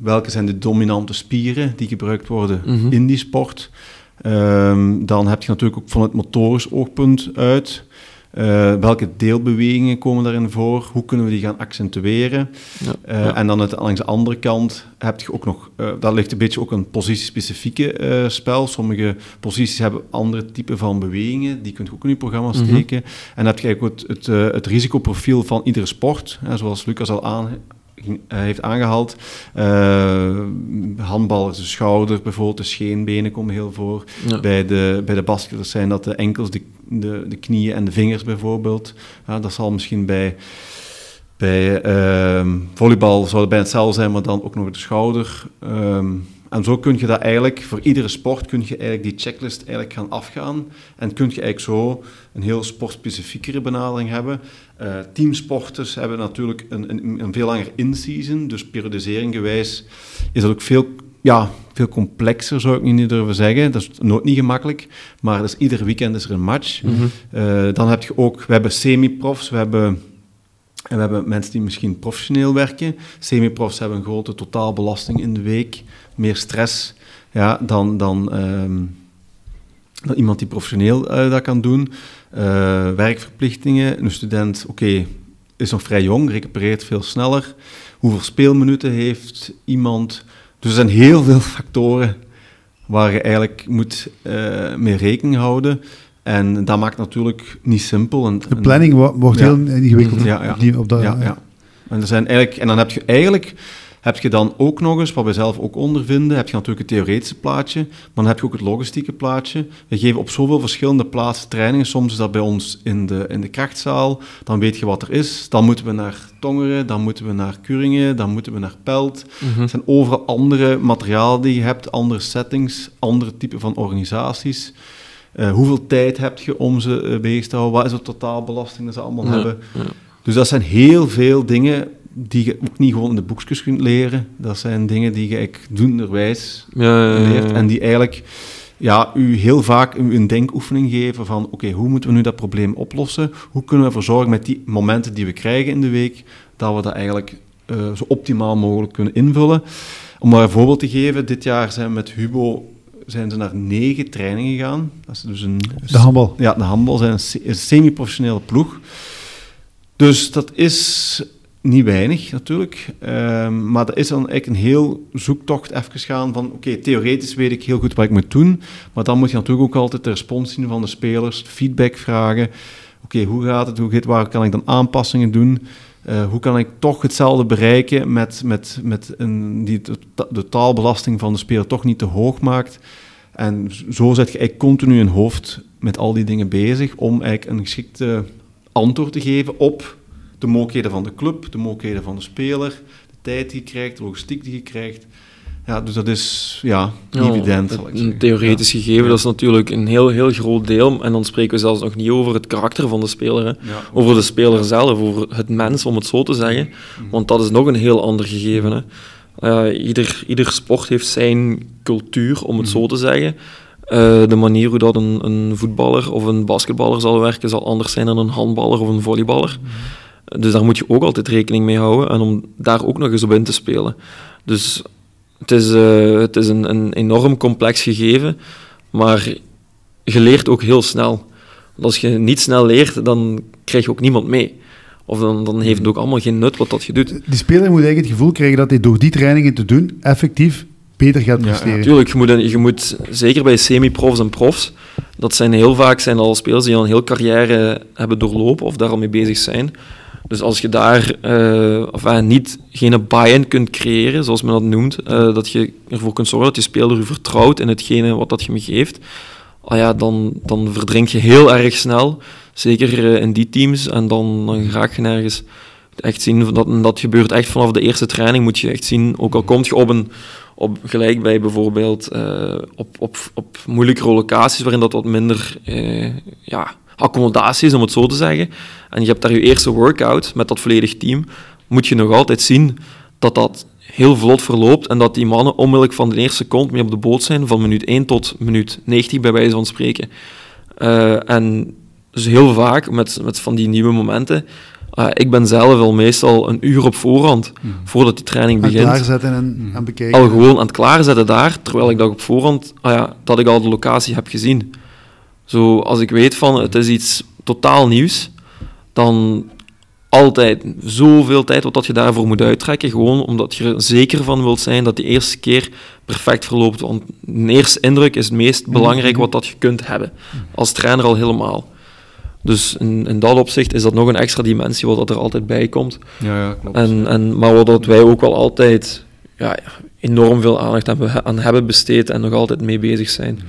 welke zijn de dominante spieren die gebruikt worden mhm. in die sport. Um, dan heb je natuurlijk ook van het motorisch oogpunt uit Uh, welke deelbewegingen komen daarin voor? Hoe kunnen we die gaan accentueren? Ja, uh, En dan het, langs de andere kant heb je ook nog, uh, daar ligt een beetje ook een positiespecifieke spel. Sommige posities hebben andere typen van bewegingen, die kun je ook in je programma mhm. steken. En dan heb je eigenlijk het, het, het risicoprofiel van iedere sport, zoals Lucas al aan, heeft aangehaald. Uh, handbal is de schouder, bijvoorbeeld de scheenbenen komen heel voor. Bij, de, bij de basketers zijn dat de enkels, de, de, de knieën en de vingers bijvoorbeeld. Ja, dat zal misschien bij, bij uh, volleybal zou het bij hetzelfde zijn, maar dan ook nog de schouder. Um, en zo kun je dat eigenlijk, voor iedere sport kun je eigenlijk die checklist eigenlijk gaan afgaan. En kun je eigenlijk zo een heel sportspecifiekere benadering hebben. Uh, teamsporters hebben natuurlijk een, een, een veel langer in-season, dus periodisering gewijs is dat ook veel, ja, veel complexer, zou ik niet durven zeggen. Dat is nooit niet gemakkelijk, maar dus ieder weekend is er een match. Mhm. Eh, dan heb je ook, we hebben semi-profs, we hebben... En we hebben mensen die misschien professioneel werken. Semi-profs hebben een grote totaalbelasting in de week meer stress ja, dan, dan, ehm, dan iemand die professioneel uh, dat kan doen. Uh, werkverplichtingen. Een student, oké, is nog vrij jong, recupereert veel sneller. Hoeveel speelminuten heeft iemand? Dus er zijn heel veel factoren waar je eigenlijk moet uh, mee rekening houden. En dat maakt natuurlijk niet simpel. En, de planning wordt heel ingewikkeld. Ja, ja, op dat, ja, ja. En, er zijn eigenlijk, en dan heb je eigenlijk heb je dan ook nog eens, wat wij zelf ook ondervinden, heb je natuurlijk het theoretische plaatje, maar dan heb je ook het logistieke plaatje. We geven op zoveel verschillende plaatsen trainingen. Soms is dat bij ons in de, in de krachtzaal. Dan weet je wat er is. Dan moeten we naar Tongeren, dan moeten we naar Kuringen, dan moeten we naar Pelt. Mm Er zijn overal andere materialen die je hebt, andere settings, andere typen van organisaties. Uh, hoeveel tijd heb je om ze uh, bezig te houden? Wat is de totaalbelasting dat ze allemaal hebben? Dus dat zijn heel veel dingen die je ook niet gewoon in de boekjes kunt leren. Dat zijn dingen die je eigenlijk doenderwijs ja, leert en die eigenlijk ja, u heel vaak een denkoefening geven van oké, hoe moeten we nu dat probleem oplossen? Hoe kunnen we ervoor zorgen met die momenten die we krijgen in de week, dat we dat eigenlijk uh, zo optimaal mogelijk kunnen invullen? Om maar een voorbeeld te geven, dit jaar zijn we met Hubo zijn ze naar negen trainingen gegaan. Dat is dus een, de handbal. Ja, de handbal zijn een semi-professionele ploeg. Dus dat is niet weinig natuurlijk, um, maar dat is dan eigenlijk een heel zoektocht even gaan van oké, theoretisch weet ik heel goed wat ik moet doen, maar dan moet je natuurlijk ook altijd de respons zien van de spelers, feedback vragen. Oké, hoe gaat het, hoe gaat waar kan ik dan aanpassingen doen? Uh, hoe kan ik toch hetzelfde bereiken met, met, met een, die de, de, taalbelasting van de speler toch niet te hoog maakt? En zo zet je eigenlijk continu een hoofd met al die dingen bezig om eigenlijk een geschikte antwoord te geven op de mogelijkheden van de club, de mogelijkheden van de speler, de tijd die je krijgt, de logistiek die je krijgt. Ja, dus dat is ja, evident. Een theoretisch gegeven, dat is natuurlijk een heel, heel groot deel. En dan spreken we zelfs nog niet over het karakter van de speler. Hè. over de speler zelf, over het mens, om het zo te zeggen. Mhm. Want dat is nog een heel ander gegeven. Hè. Uh, ieder, ieder sport heeft zijn cultuur, om het zo mhm. te zeggen. Uh, de manier hoe dat een, een, voetballer of een basketballer zal werken, zal anders zijn dan een handballer of een volleyballer. Mhm. Dus daar moet je ook altijd rekening mee houden en om daar ook nog eens op in te spelen. Dus het is, uh, het is een, een enorm complex gegeven, maar je leert ook heel snel. als je niet snel leert, dan krijg je ook niemand mee. Of dan, dan heeft het ook allemaal geen nut wat dat je doet. Die speler moet eigenlijk het gevoel krijgen dat hij door die trainingen te doen effectief beter gaat presteren. Ja, je moet, je moet zeker bij semi-profs en profs, dat zijn heel vaak zijn al spelers die al een heel carrière hebben doorlopen of daar al mee bezig zijn. Dus als je daar uh, of, uh, niet geen buy-in kunt creëren, zoals men dat noemt, uh, dat je ervoor kunt zorgen dat je speler je vertrouwt in hetgene wat dat je me geeft, ah ja, dan, dan verdrink je heel erg snel. Zeker in die teams. En dan, dan raak je nergens echt zien, dat, dat gebeurt echt vanaf de eerste training, moet je echt zien, ook al kom je op een, op, gelijk bij bijvoorbeeld op, op, op moeilijkere locaties waarin dat wat minder ja, accommodaties, om het zo te zeggen, en je hebt daar je eerste workout met dat volledig team, moet je nog altijd zien dat dat heel vlot verloopt en dat die mannen onmiddellijk van de eerste seconde mee op de boot zijn, van minuut 1 tot minuut 90 bij wijze van spreken. En dus heel vaak met, met van die nieuwe momenten, uh, ik ben zelf al meestal een uur op voorhand, mm. voordat die training begint. Klaarzetten en mm. aan bekijken. Al gewoon aan het klaarzetten daar, terwijl ik dat op voorhand, ah ja, dat ik al de locatie heb gezien. Zo, als ik weet van het is iets totaal nieuws, dan altijd zoveel tijd wat dat je daarvoor moet uittrekken, gewoon omdat je er zeker van wilt zijn dat die eerste keer perfect verloopt. Want een eerste indruk is het meest mhm. belangrijk wat dat je kunt hebben, als trainer al helemaal. Dus in, in dat opzicht is dat nog een extra dimensie wat dat er altijd bij komt. Ja, ja klopt. En, en, maar wat dat wij ook wel altijd ja, enorm veel aandacht hebben, aan hebben besteed en nog altijd mee bezig zijn.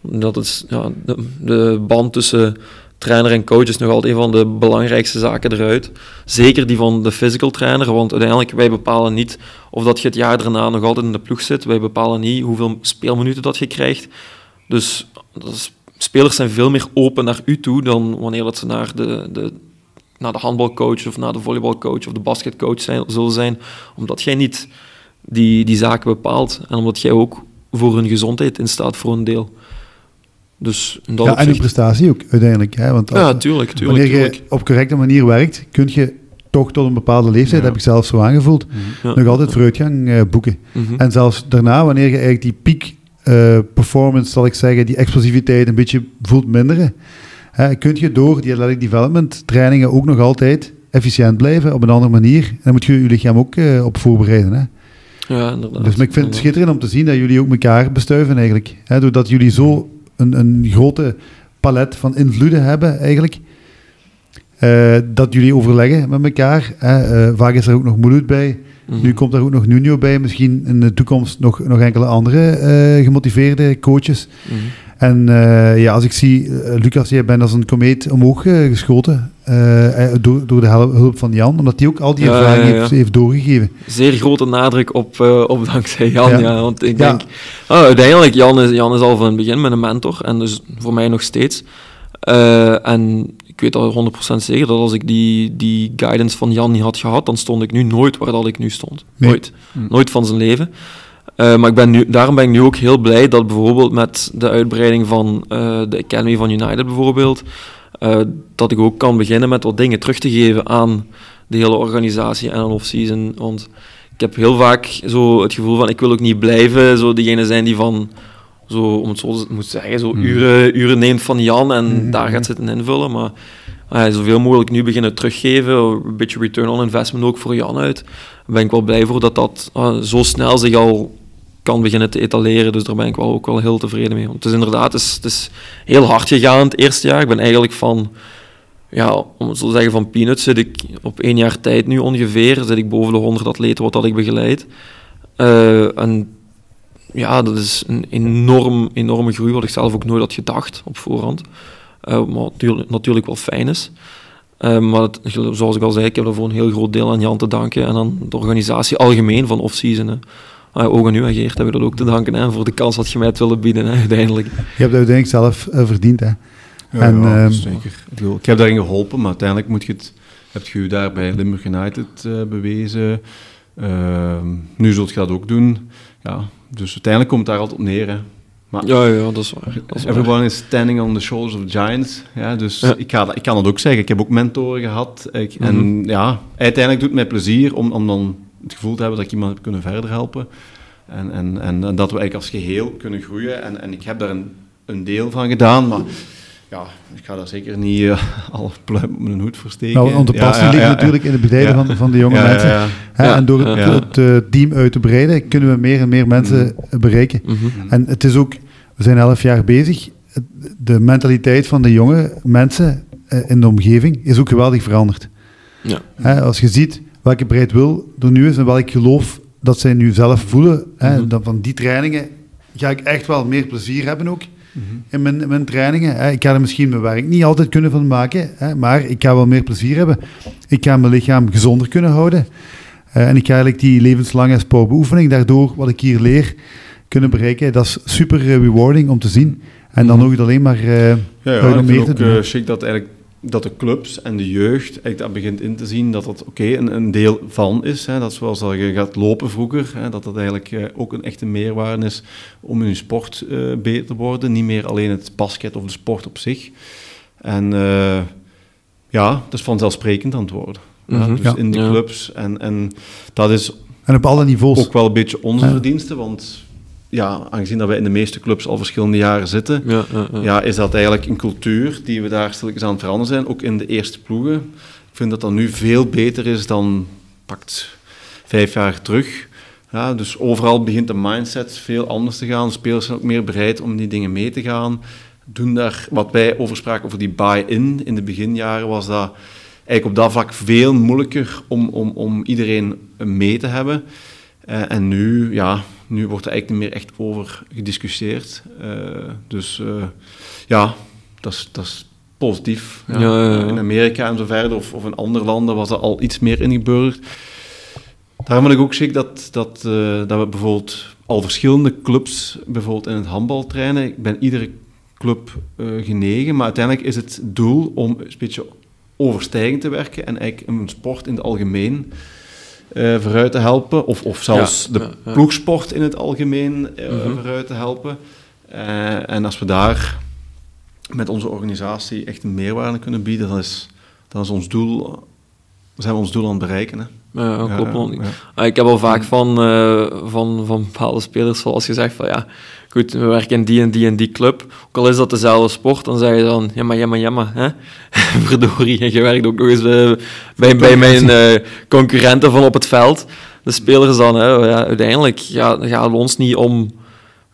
Mhm. Dat is ja, de, de band tussen trainer en coach is nog altijd een van de belangrijkste zaken eruit. Zeker die van de physical trainer, want uiteindelijk wij bepalen niet of dat je het jaar daarna nog altijd in de ploeg zit. Wij bepalen niet hoeveel speelminuten dat je krijgt. Dus spelers zijn veel meer open naar u toe dan wanneer dat ze naar de, de, naar de handbalcoach of naar de volleybalcoach of de basketcoach zijn, zullen zijn. Omdat jij niet die, die zaken bepaalt en omdat jij ook voor hun gezondheid in staat voor een deel. Dus ja, en je prestatie ook uiteindelijk. Hè? Want ja, tuurlijk, tuurlijk. Wanneer je op correcte manier werkt, kun je toch tot een bepaalde leeftijd, heb ik zelf zo aangevoeld, nog altijd vooruitgang uh, boeken. Mhm. En zelfs daarna, wanneer je eigenlijk die peak uh, performance, zal ik zeggen, die explosiviteit een beetje voelt minderen, hè, kun je door die athletic development trainingen ook nog altijd efficiënt blijven op een andere manier. En dan moet je je lichaam ook uh, op voorbereiden. Hè? Ja, inderdaad. Dus ik vind het schitterend om te zien dat jullie ook elkaar bestuiven eigenlijk. Hè, doordat jullie zo een, een grote palet van invloeden hebben eigenlijk. Uh, dat jullie overleggen met elkaar. Hè. Vaak is er ook nog Mouloud bij. Mhm. Nu komt er ook nog Nuno bij. Misschien in de toekomst nog, nog enkele andere uh, gemotiveerde coaches. Mhm. En uh, ja, als ik zie, uh, Lucas, jij bent als een komeet omhoog geschoten door, door de hulp van Jan, omdat hij ook al die ervaring ja, ja, heeft, heeft, doorgegeven. Zeer grote nadruk op, op dankzij Jan, ja. want ik denk, oh, uiteindelijk, Jan is, Jan is al van het begin mijn mentor, en dus voor mij nog steeds. en ik weet al 100% zeker dat als ik die, die guidance van Jan niet had gehad, dan stond ik nu nooit waar dat ik nu stond. Nooit. Hm. Nooit van zijn leven. Uh, maar ik ben nu, daarom ben ik nu ook heel blij dat bijvoorbeeld met de uitbreiding van uh, de Academy van United bijvoorbeeld, uh, dat ik ook kan beginnen met wat dingen terug te geven aan de hele organisatie en een off-season. Want ik heb heel vaak zo het gevoel van ik wil ook niet blijven zo degene zijn die van zo, om het zo te moet zeggen, zo mm. uren, uren neemt van Jan en mm-hmm. daar gaat zitten invullen. Maar uh, zoveel mogelijk nu beginnen teruggeven, een beetje return on investment ook voor Jan uit. Daar ben ik wel blij voor dat dat zo snel zich al kan beginnen te etaleren. Dus daar ben ik wel ook wel heel tevreden mee. Want het is inderdaad, het is, het is heel hard gegaan het eerste jaar. Ik ben eigenlijk van, ja, om het zo te zeggen, van peanuts zit ik op één jaar tijd nu ongeveer, zit ik boven de 100 atleten wat dat ik begeleid. Uh, en ja, dat is een enorm, enorme groei, wat ik zelf ook nooit had gedacht op voorhand. Uh, maar natuurlijk, natuurlijk wel fijn is. Uh, maar het, zoals ik al zei, ik heb daarvoor een heel groot deel aan Jan te danken en aan de organisatie algemeen van off-season uh, ah, Ogen nu en Geert hebben we dat ook te danken hè, voor de kans dat je mij het willen bieden hè, uiteindelijk. Je hebt het uiteindelijk zelf uh, verdiend hè. Ja, en, ja, um, zeker. Ik, bedoel, ik heb daarin geholpen, maar uiteindelijk moet je het, heb je daar bij Limburg United uh, bewezen. Ehm, nu zult je dat ook doen. Ja, dus uiteindelijk komt het daar altijd op neer. Hè. Maar ja, ja, dat is waar. Dat is everyone waar. is standing on the shoulders of giants. Ja, dus ja. Ik, ga, ik kan het ook zeggen. Ik heb ook mentoren gehad. Ik, mm -hmm. En mhm. ja, uiteindelijk doet het mij plezier om, om dan het gevoel te hebben dat ik iemand heb kunnen verder helpen. En, en, en, dat we eigenlijk als geheel kunnen groeien. En, en ik heb daar een, een deel van gedaan, maar ja, ik ga daar zeker niet uh, al pluim op mijn hoed voor steken. Nou, want de passie ligt natuurlijk in het begeleiden van, van de jonge mensen. en door het, het uh, team uit te breiden, kunnen we meer en meer mensen mm. bereiken. Mm -hmm. En het is ook, we zijn elf jaar bezig, de mentaliteit van de jonge mensen in de omgeving is ook geweldig veranderd. Ja. als je ziet welke breed wil er nu is en welk geloof dat zij nu zelf voelen. Hè, mhm. dan van die trainingen ga ik echt wel meer plezier hebben ook. In mijn, mijn trainingen. Hè. Ik ga er misschien mijn werk niet altijd kunnen van maken, hè, maar ik ga wel meer plezier hebben. Ik ga mijn lichaam gezonder kunnen houden. Uh, en ik ga eigenlijk die levenslange sportbeoefening, daardoor wat ik hier leer, kunnen bereiken. Dat is super rewarding om te zien. En dan mm nog alleen maar uh, ja, ja, meer te doen. Uh, chic dat eigenlijk dat de clubs en de jeugd eigenlijk dat begint in te zien dat dat oké een, een, deel van is. Hè, dat zoals dat je gaat lopen vroeger, hè, dat dat eigenlijk eh, ook een echte meerwaarde is om in je sport uh, beter te worden. Niet meer alleen het basket of de sport op zich. En uh, ja, dat is vanzelfsprekend aan het worden. Mm -hmm. dus ja. in de clubs. En, en dat is en op alle niveaus. ook wel een beetje onze verdienste, want ja, aangezien dat wij in de meeste clubs al verschillende jaren zitten, ja, ja, is dat eigenlijk een cultuur die we daar stilletjes aan het veranderen zijn, ook in de eerste ploegen. Ik vind dat dat nu veel beter is dan pakt vijf jaar terug. Ja, dus overal begint de mindset veel anders te gaan. spelers zijn ook meer bereid om die dingen mee te gaan. Doen daar, wat wij over spraken over die buy-in in de beginjaren, was dat eigenlijk op dat vlak veel moeilijker om, om, om iedereen mee te hebben. Uh, en nu, ja, nu wordt er eigenlijk niet meer echt over gediscussieerd. Uh, dus uh, ja, dat is, positief. Ja. Ja, in Amerika en zo verder, of, of in andere landen, was dat al iets meer ingeburgerd. Daarom wil ik ook zeggen dat, dat, dat we bijvoorbeeld al verschillende clubs, bijvoorbeeld in het handbal trainen. Ik ben iedere club genegen, maar uiteindelijk is het doel om een beetje overstijgend te werken en eigenlijk een sport in het algemeen uh, vooruit te helpen. Of, of zelfs de ploegsport in het algemeen uh, vooruit te helpen. Uh, en als we daar met onze organisatie echt een meerwaarde kunnen bieden, dan is, dan is ons doel, zijn we ons doel aan het bereiken. Hè. Ja, klopt. Ja, Ik heb al vaak van, van, van bepaalde spelers, zoals gezegd, van ja, goed, we werken in die en die en die club. Ook al is dat dezelfde sport, dan zeg je dan, ja maar, ja maar, ja maar, hè? verdorie. En je werkt ook nog eens bij, bij, bij mijn uh, concurrenten van op het veld. De spelers dan, hè, ja, uiteindelijk ja, gaat het ons niet om...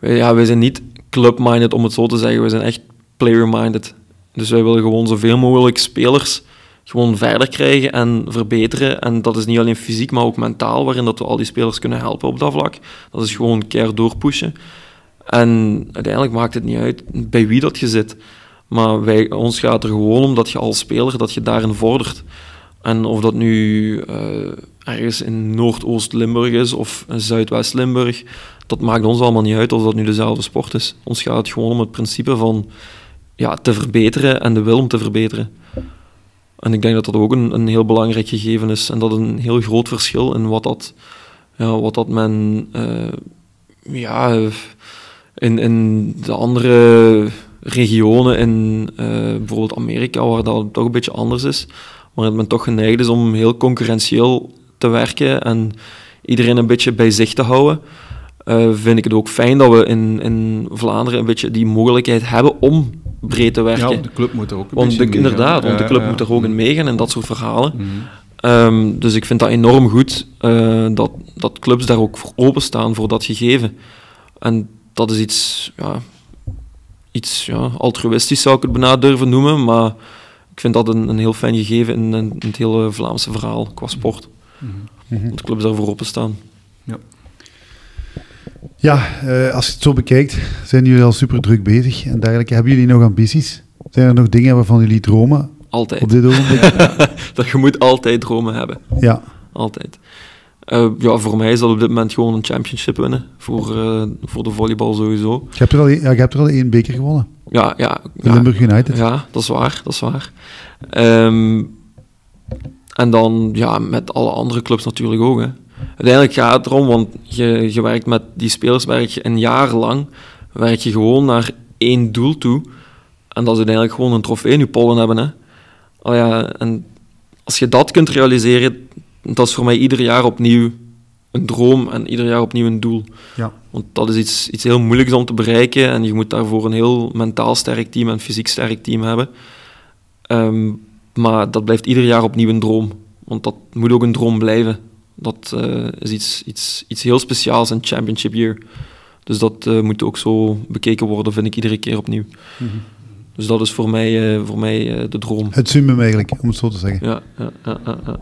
Ja, wij zijn niet club-minded, om het zo te zeggen. We zijn echt player-minded. Dus wij willen gewoon zoveel mogelijk spelers gewoon verder krijgen en verbeteren. En dat is niet alleen fysiek, maar ook mentaal, waarin dat we al die spelers kunnen helpen op dat vlak. Dat is gewoon keer doorpushen. En uiteindelijk maakt het niet uit bij wie dat je zit. Maar wij, ons gaat er gewoon om dat je als speler dat je daarin vordert. En of dat nu uh, ergens in Noordoost-Limburg is of Zuidwest-Limburg, dat maakt ons allemaal niet uit of dat nu dezelfde sport is. Ons gaat het gewoon om het principe van ja, te verbeteren en de wil om te verbeteren. En ik denk dat dat ook een, een heel belangrijk gegeven is. En dat een heel groot verschil in wat dat, ja, wat dat men uh, ja, in, in de andere regionen in uh, bijvoorbeeld Amerika, waar dat toch een beetje anders is, waar men toch geneigd is om heel concurrentieel te werken en iedereen een beetje bij zich te houden, uh, vind ik het ook fijn dat we in, in Vlaanderen een beetje die mogelijkheid hebben om breed te werken. Ja, de club moet er ook een want Inderdaad, want de club moet er ook in meegaan en dat soort verhalen. Mhm. Um, dus ik vind dat enorm goed uh, dat, dat clubs daar ook voor openstaan voor dat gegeven. En dat is iets, ja, iets ja, altruïstisch zou ik het bijna durven noemen, maar ik vind dat een, een heel fijn gegeven in, in, het hele Vlaamse verhaal qua sport. Mm -hmm. Dat clubs daarvoor openstaan. Ja. Ja, uh, als je het zo bekijkt, zijn jullie al super druk bezig en dergelijke. Hebben jullie nog ambities? Zijn er nog dingen waarvan jullie dromen? Altijd. Op dit ogenblik? dat je moet altijd dromen hebben. Ja. Altijd. Uh, ja, voor mij is dat op dit moment gewoon een championship winnen. Voor, uh, voor de volleybal sowieso. Je hebt er al, ja, je hebt er al één beker gewonnen. Ja, ja. De Limburg United. Ja, dat is waar. Dat is waar. Um, en dan ja, met alle andere clubs natuurlijk ook. Hè. Uiteindelijk gaat het erom, want je, je werkt met die spelers werk je een jaar lang werk je gewoon naar één doel toe. En dat is uiteindelijk gewoon een trofee in je pollen hebben. Hè. Oh ja, en als je dat kunt realiseren, dat is voor mij ieder jaar opnieuw een droom en ieder jaar opnieuw een doel. Ja. Want dat is iets, iets heel moeilijks om te bereiken en je moet daarvoor een heel mentaal sterk team en fysiek sterk team hebben. Ehm, maar dat blijft ieder jaar opnieuw een droom. Want dat moet ook een droom blijven. Dat uh, is iets, iets, iets heel speciaals in Championship Year. Dus dat uh, moet ook zo bekeken worden, vind ik iedere keer opnieuw. Mm -hmm. Dus dat is voor mij, uh, voor mij de droom. Het summum eigenlijk, om het zo te zeggen. Ja, ja, ja, ja.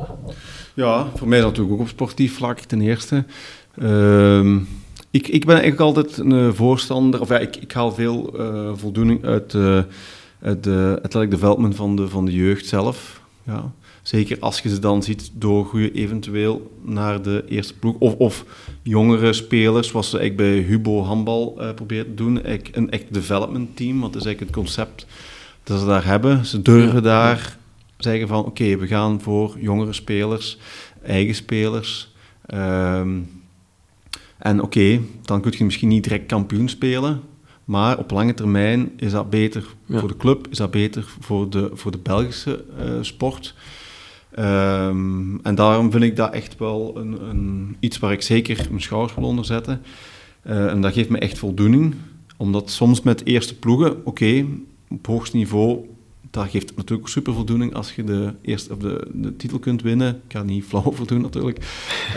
Ja, voor mij is dat natuurlijk ook op sportief vlak ten eerste. Uh, ik, ik ben eigenlijk altijd een voorstander, of ja, ik, ik haal veel uh, voldoening uit, uh, uit de athletic development van de, van de jeugd zelf. Ja. Zeker als je ze dan ziet doorgroeien eventueel naar de eerste ploeg. Of, of jongere spelers, zoals ze eigenlijk bij Hubo Handbal proberen te doen. Een echt development team, want dat is eigenlijk het concept dat ze daar hebben. Ze durven daar zeggen van oké, we gaan voor jongere spelers, eigen spelers. Um, en oké, dan kun je misschien niet direct kampioen spelen, maar op lange termijn is dat beter voor de club, is dat beter voor de, voor de Belgische uh, sport. Um, en daarom vind ik dat echt wel een, een, iets waar ik zeker mijn schouders wil onder zetten. en dat geeft me echt voldoening, omdat soms met eerste ploegen, oké, op hoogst niveau dat geeft natuurlijk super voldoening als je de, eerste, of de, de titel kunt winnen. Ik ga niet flauw over doen natuurlijk.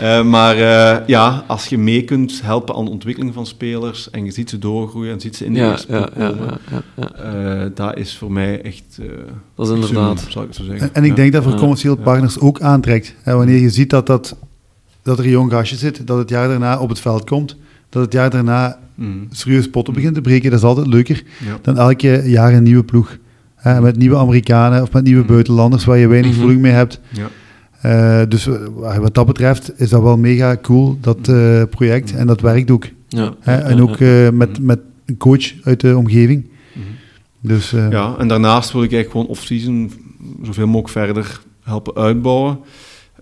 Uh, maar uh, ja, als je mee kunt helpen aan de ontwikkeling van spelers en je ziet ze doorgroeien en ziet ze in de ja, eerste ja, komen, ja, uh, dat is voor mij echt dat is inderdaad. zou ik zo zeggen. En, en ik denk dat voor commerciële partners ook aantrekt. Hè, wanneer je ziet dat, dat, dat er een jong gastje zit, dat het jaar daarna op het veld komt, dat het jaar daarna mm. serieus potten begint te breken, dat is altijd leuker dan elke jaar een nieuwe ploeg met nieuwe Amerikanen of met nieuwe mhm. buitenlanders waar je weinig mhm. voeling mee hebt. Ja. Uh, dus wat dat betreft is dat wel mega cool, dat uh, project. En dat werkt ook. Ja. en ook met, met een coach uit de omgeving. Dus, ja, en daarnaast wil ik eigenlijk gewoon off-season zoveel mogelijk verder helpen uitbouwen.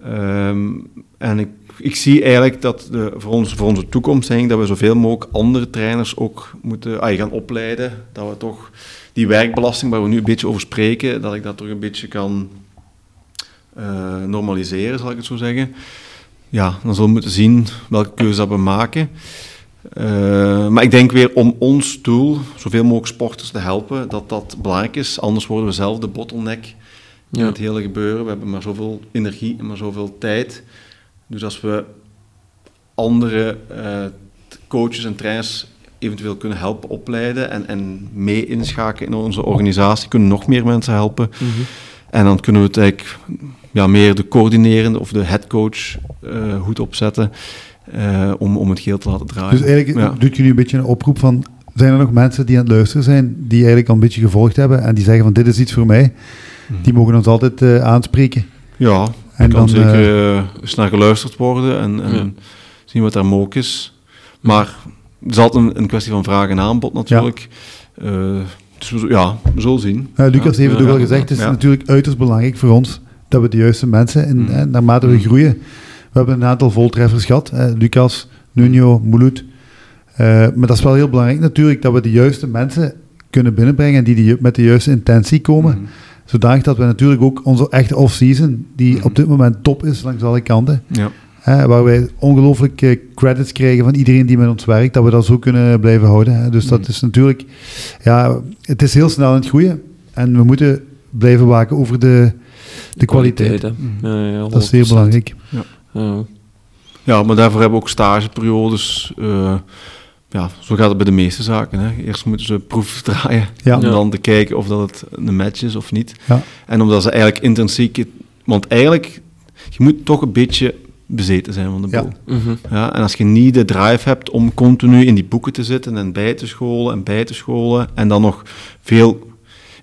Um, en ik, ik zie eigenlijk dat de, voor, ons, voor onze toekomst denk dat we zoveel mogelijk andere trainers ook moeten ah, gaan opleiden. Dat we toch die werkbelasting waar we nu een beetje over spreken, dat ik dat toch een beetje kan uh, normaliseren, zal ik het zo zeggen. Ja, dan zullen we moeten zien welke keuze dat we maken. Uh, maar ik denk weer om ons doel, zoveel mogelijk sporters te helpen, dat dat belangrijk is. Anders worden we zelf de bottleneck in het hele gebeuren. We hebben maar zoveel energie en maar zoveel tijd. Dus als we andere uh, coaches en trainers eventueel kunnen helpen opleiden en, en mee inschakelen in onze organisatie, kunnen nog meer mensen helpen. Mhm. En dan kunnen we het eigenlijk ja, meer de coördinerende of de headcoach uh, goed opzetten uh, om, om het geheel te laten draaien. Dus eigenlijk ja. doet je nu een beetje een oproep van, zijn er nog mensen die aan het luisteren zijn, die eigenlijk al een beetje gevolgd hebben en die zeggen van dit is iets voor mij, mhm. die mogen ons altijd uh, aanspreken. Ja, en kan dan, zeker eens naar geluisterd worden en, en zien wat daar mogelijk is. Maar het is altijd een, kwestie van vraag en aanbod natuurlijk. Ja. Uh, dus we, ja, we zullen zien. Lucas heeft het ook al gezegd, het is natuurlijk uiterst belangrijk voor ons dat we de juiste mensen, in, mm. naarmate we mm. groeien, we hebben een aantal voltreffers gehad, Lucas, Nuno, Mouloud. Uh, maar dat is wel heel belangrijk natuurlijk, dat we de juiste mensen kunnen binnenbrengen die, die met de juiste intentie komen. Mm. Zodanig dat we natuurlijk ook onze echte off-season, die mm. op dit moment top is langs alle kanten, ja waar wij ongelooflijk credits krijgen van iedereen die met ons werkt, dat we dat zo kunnen blijven houden. Hè. Dus dat mm. is natuurlijk, ja, het is heel snel aan het groeien en we moeten blijven waken over de, de, kwaliteit. Mm. Ja, ja, dat is heel belangrijk. Ja. ja. maar daarvoor hebben we ook stageperiodes. Uh, ja, zo gaat het bij de meeste zaken. Hè. Eerst moeten ze proef draaien om dan te kijken of dat het een match is of niet. En omdat ze eigenlijk intrinsiek... Want eigenlijk, je moet toch een beetje bezeten zijn van de boel. Ja. Mhm. ja. en als je niet de drive hebt om continu in die boeken te zitten en bij te scholen en bij te scholen en dan nog veel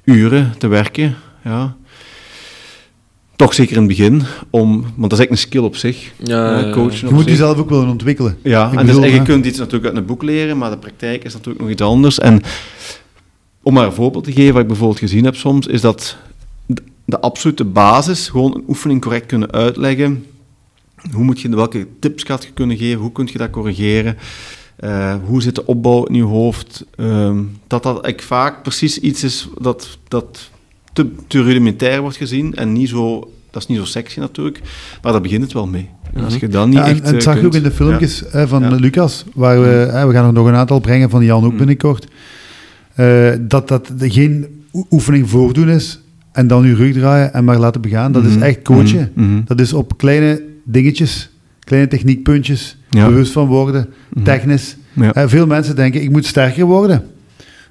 uren te werken, ja, toch zeker in het begin, om, want dat is eigenlijk een skill op zich, ja, coachen Je moet jezelf ook willen ontwikkelen. Ja, en, dus, je kunt iets natuurlijk uit een boek leren, maar de praktijk is natuurlijk nog iets anders. En om maar een voorbeeld te geven, wat ik bijvoorbeeld gezien heb soms, is dat de absolute basis, gewoon een oefening correct kunnen uitleggen, hoe moet je, welke tips gaat je kunnen geven? Hoe kun je dat corrigeren? Uh, hoe zit de opbouw in je hoofd? Uh, dat dat eigenlijk vaak precies iets is dat, dat te, te, rudimentair wordt gezien en niet zo, dat is niet zo sexy natuurlijk, maar daar begint het wel mee. En als je dan niet ja, en, echt, en, zag je ook in de filmpjes hè, van Lucas, waar we, we gaan er nog een aantal brengen van Jan ook mm. binnenkort, uh, dat dat geen oefening voordoen is en dan je rug draaien en maar laten begaan. Dat is echt coachen. Dat is op kleine dingetjes, kleine techniekpuntjes, bewust van worden, mhm. technisch. Ja. veel mensen denken, ik moet sterker worden.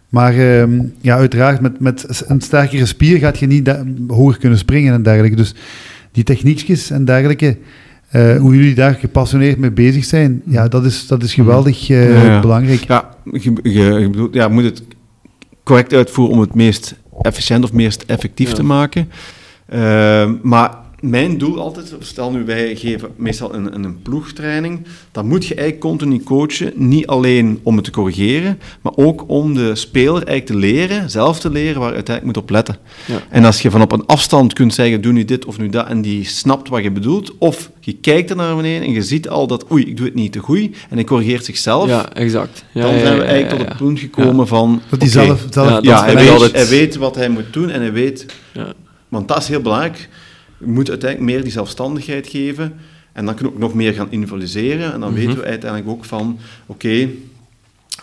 Maar ehm, ja, uiteraard, met, met een sterkere spier gaat je niet hoger kunnen springen en dergelijke. Dus die techniekjes en dergelijke, uh, hoe jullie daar gepassioneerd mee bezig zijn, ja, dat is, dat is geweldig uh, belangrijk. Ja, je, je, bedoelt, ja, moet het correct uitvoeren om het meest efficiënt of meest effectief te maken. Uh, maar mijn doel altijd, stel nu wij geven meestal een, een, ploegtraining, dan moet je eigenlijk continu coachen, niet alleen om het te corrigeren, maar ook om de speler eigenlijk te leren, zelf te leren waar je uiteindelijk moet op letten. Ja. En als je van op een afstand kunt zeggen, doe nu dit of nu dat, en die snapt wat je bedoelt, of je kijkt er naar beneden en je ziet al dat, oei, ik doe het niet te goed, en hij corrigeert zichzelf. Ja, exact. Ja, dan zijn we eigenlijk tot het punt gekomen van... Dat hij zelf... zelf ja, hij, weet, hij weet wat hij moet doen en hij weet... Want dat is heel belangrijk moet uiteindelijk meer die zelfstandigheid geven. En dan kunnen we ook nog meer gaan individualiseren. En dan mhm. weten we uiteindelijk ook van, oké,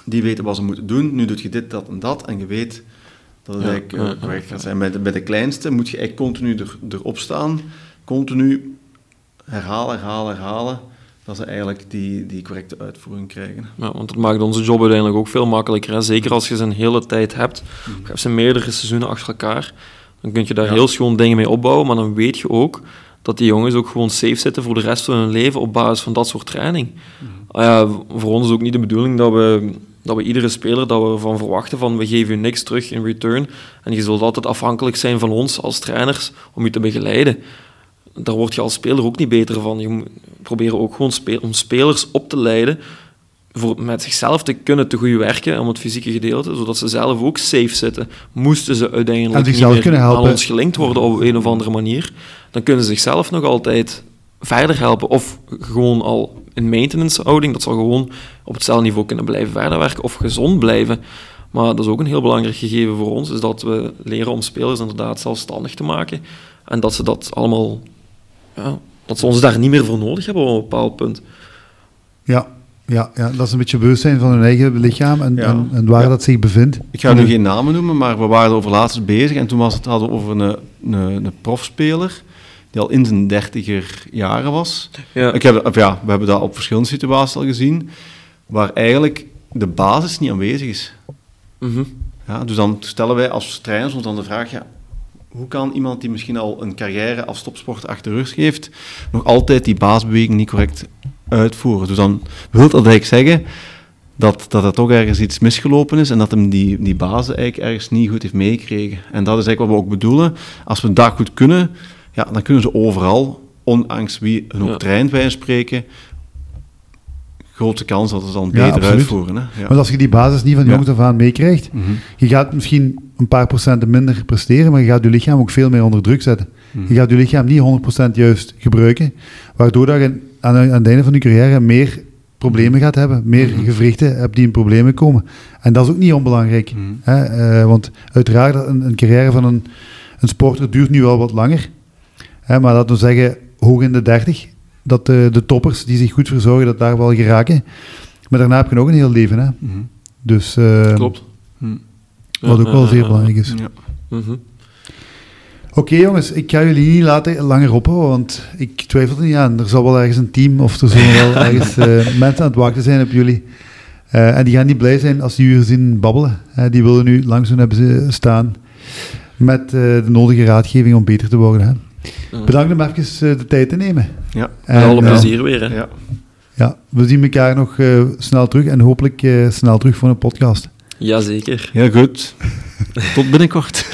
die weten wat ze moeten doen. Nu doe je dit, dat en dat. En je weet dat het eigenlijk correct gaat zijn. Bij de, bij de kleinste moet je echt continu er, erop staan. Continu herhalen, herhalen, herhalen dat ze eigenlijk die, die correcte uitvoering krijgen. Ja, want dat maakt onze job uiteindelijk ook veel makkelijker. Hè? Zeker als je ze een hele tijd hebt, mm. je hebt ze meerdere seizoenen achter elkaar, dan kun je daar heel schoon dingen mee opbouwen, maar dan weet je ook dat die jongens ook gewoon safe zitten voor de rest van hun leven op basis van dat soort training. Mm. Ah voor ons is ook niet de bedoeling dat we, dat we iedere speler dat we van verwachten van we geven je niks terug in return en je zult altijd afhankelijk zijn van ons als trainers om je te begeleiden daar word je als speler ook niet beter van. Je probeert ook gewoon om spelers op te leiden voor met zichzelf te kunnen te goed werken om het fysieke gedeelte, zodat ze zelf ook safe zitten. Moesten ze uiteindelijk niet meer aan ons gelinkt worden op een of andere manier, dan kunnen ze zichzelf nog altijd verder helpen. Of gewoon al in maintenance houding, dat zal gewoon op hetzelfde niveau kunnen blijven verder werken of gezond blijven. Maar dat is ook een heel belangrijk gegeven voor ons, is dat we leren om spelers inderdaad zelfstandig te maken. En dat ze dat allemaal ja, dat ze ons daar niet meer voor nodig hebben op een bepaald punt. Ja, ja, ja, dat is een beetje bewustzijn van hun eigen lichaam en, en, waar dat zich bevindt. Ik ga nu geen namen noemen, maar we waren over laatst bezig en toen was het, hadden we over een, een, een profspeler die al in zijn dertiger jaren was. Ja. Ik heb, ja, we hebben dat op verschillende situaties al gezien, waar eigenlijk de basis niet aanwezig is. Mm ja, dus dan stellen wij als trainers ons dan de vraag, ja, hoe kan iemand die misschien al een carrière als topsporter achter de rug heeft, nog altijd die baasbeweging niet correct uitvoeren? Dus dan wil dat eigenlijk zeggen dat, dat er toch ergens iets misgelopen is en dat hem die, die basis eigenlijk ergens niet goed heeft meegekregen. En dat is eigenlijk wat we ook bedoelen. Als we dat goed kunnen, ja, dan kunnen ze overal, ondanks wie hun ook traint bij spreken, grote kans dat ze dan beter uitvoeren. Hè? Ja. Maar als je die basis niet van jongs af aan meekrijgt, mhm. je gaat misschien een paar procenten minder presteren, maar je gaat je lichaam ook veel meer onder druk zetten. Mhm. Je gaat je lichaam niet 100% juist gebruiken, waardoor dat je aan, aan het einde van je carrière meer problemen gaat hebben, meer mm gewrichten hebt die in problemen komen. En dat is ook niet onbelangrijk. Mhm. Hè? Uh, want uiteraard, een, een, carrière van een, een sporter duurt nu wel wat langer. Hè? Maar laten we zeggen, hoog in de 30 dat de, de toppers die zich goed verzorgen, dat daar wel geraken. Maar daarna heb je nog een heel leven. Hè? Mhm. Dus, uh, Klopt. Mhm. Wat ook wel zeer belangrijk is. Ja. Oké jongens, ik ga jullie niet laten langer ophouden, want ik twijfel er niet aan. Er zal wel ergens een team of er zullen wel ergens uh, mensen aan het wachten zijn op jullie. Uh, en die gaan niet blij zijn als die u zien babbelen. die willen nu langs hun hebben staan met de nodige raadgeving om beter te worden. Hè? Bedankt om even eh, de tijd te nemen. Ja, en alle plezier weer. Hè. Ja. ja, we zien elkaar nog uh, snel terug en hopelijk uh, snel terug voor een podcast. Jazeker. Heel goed. Tot binnenkort.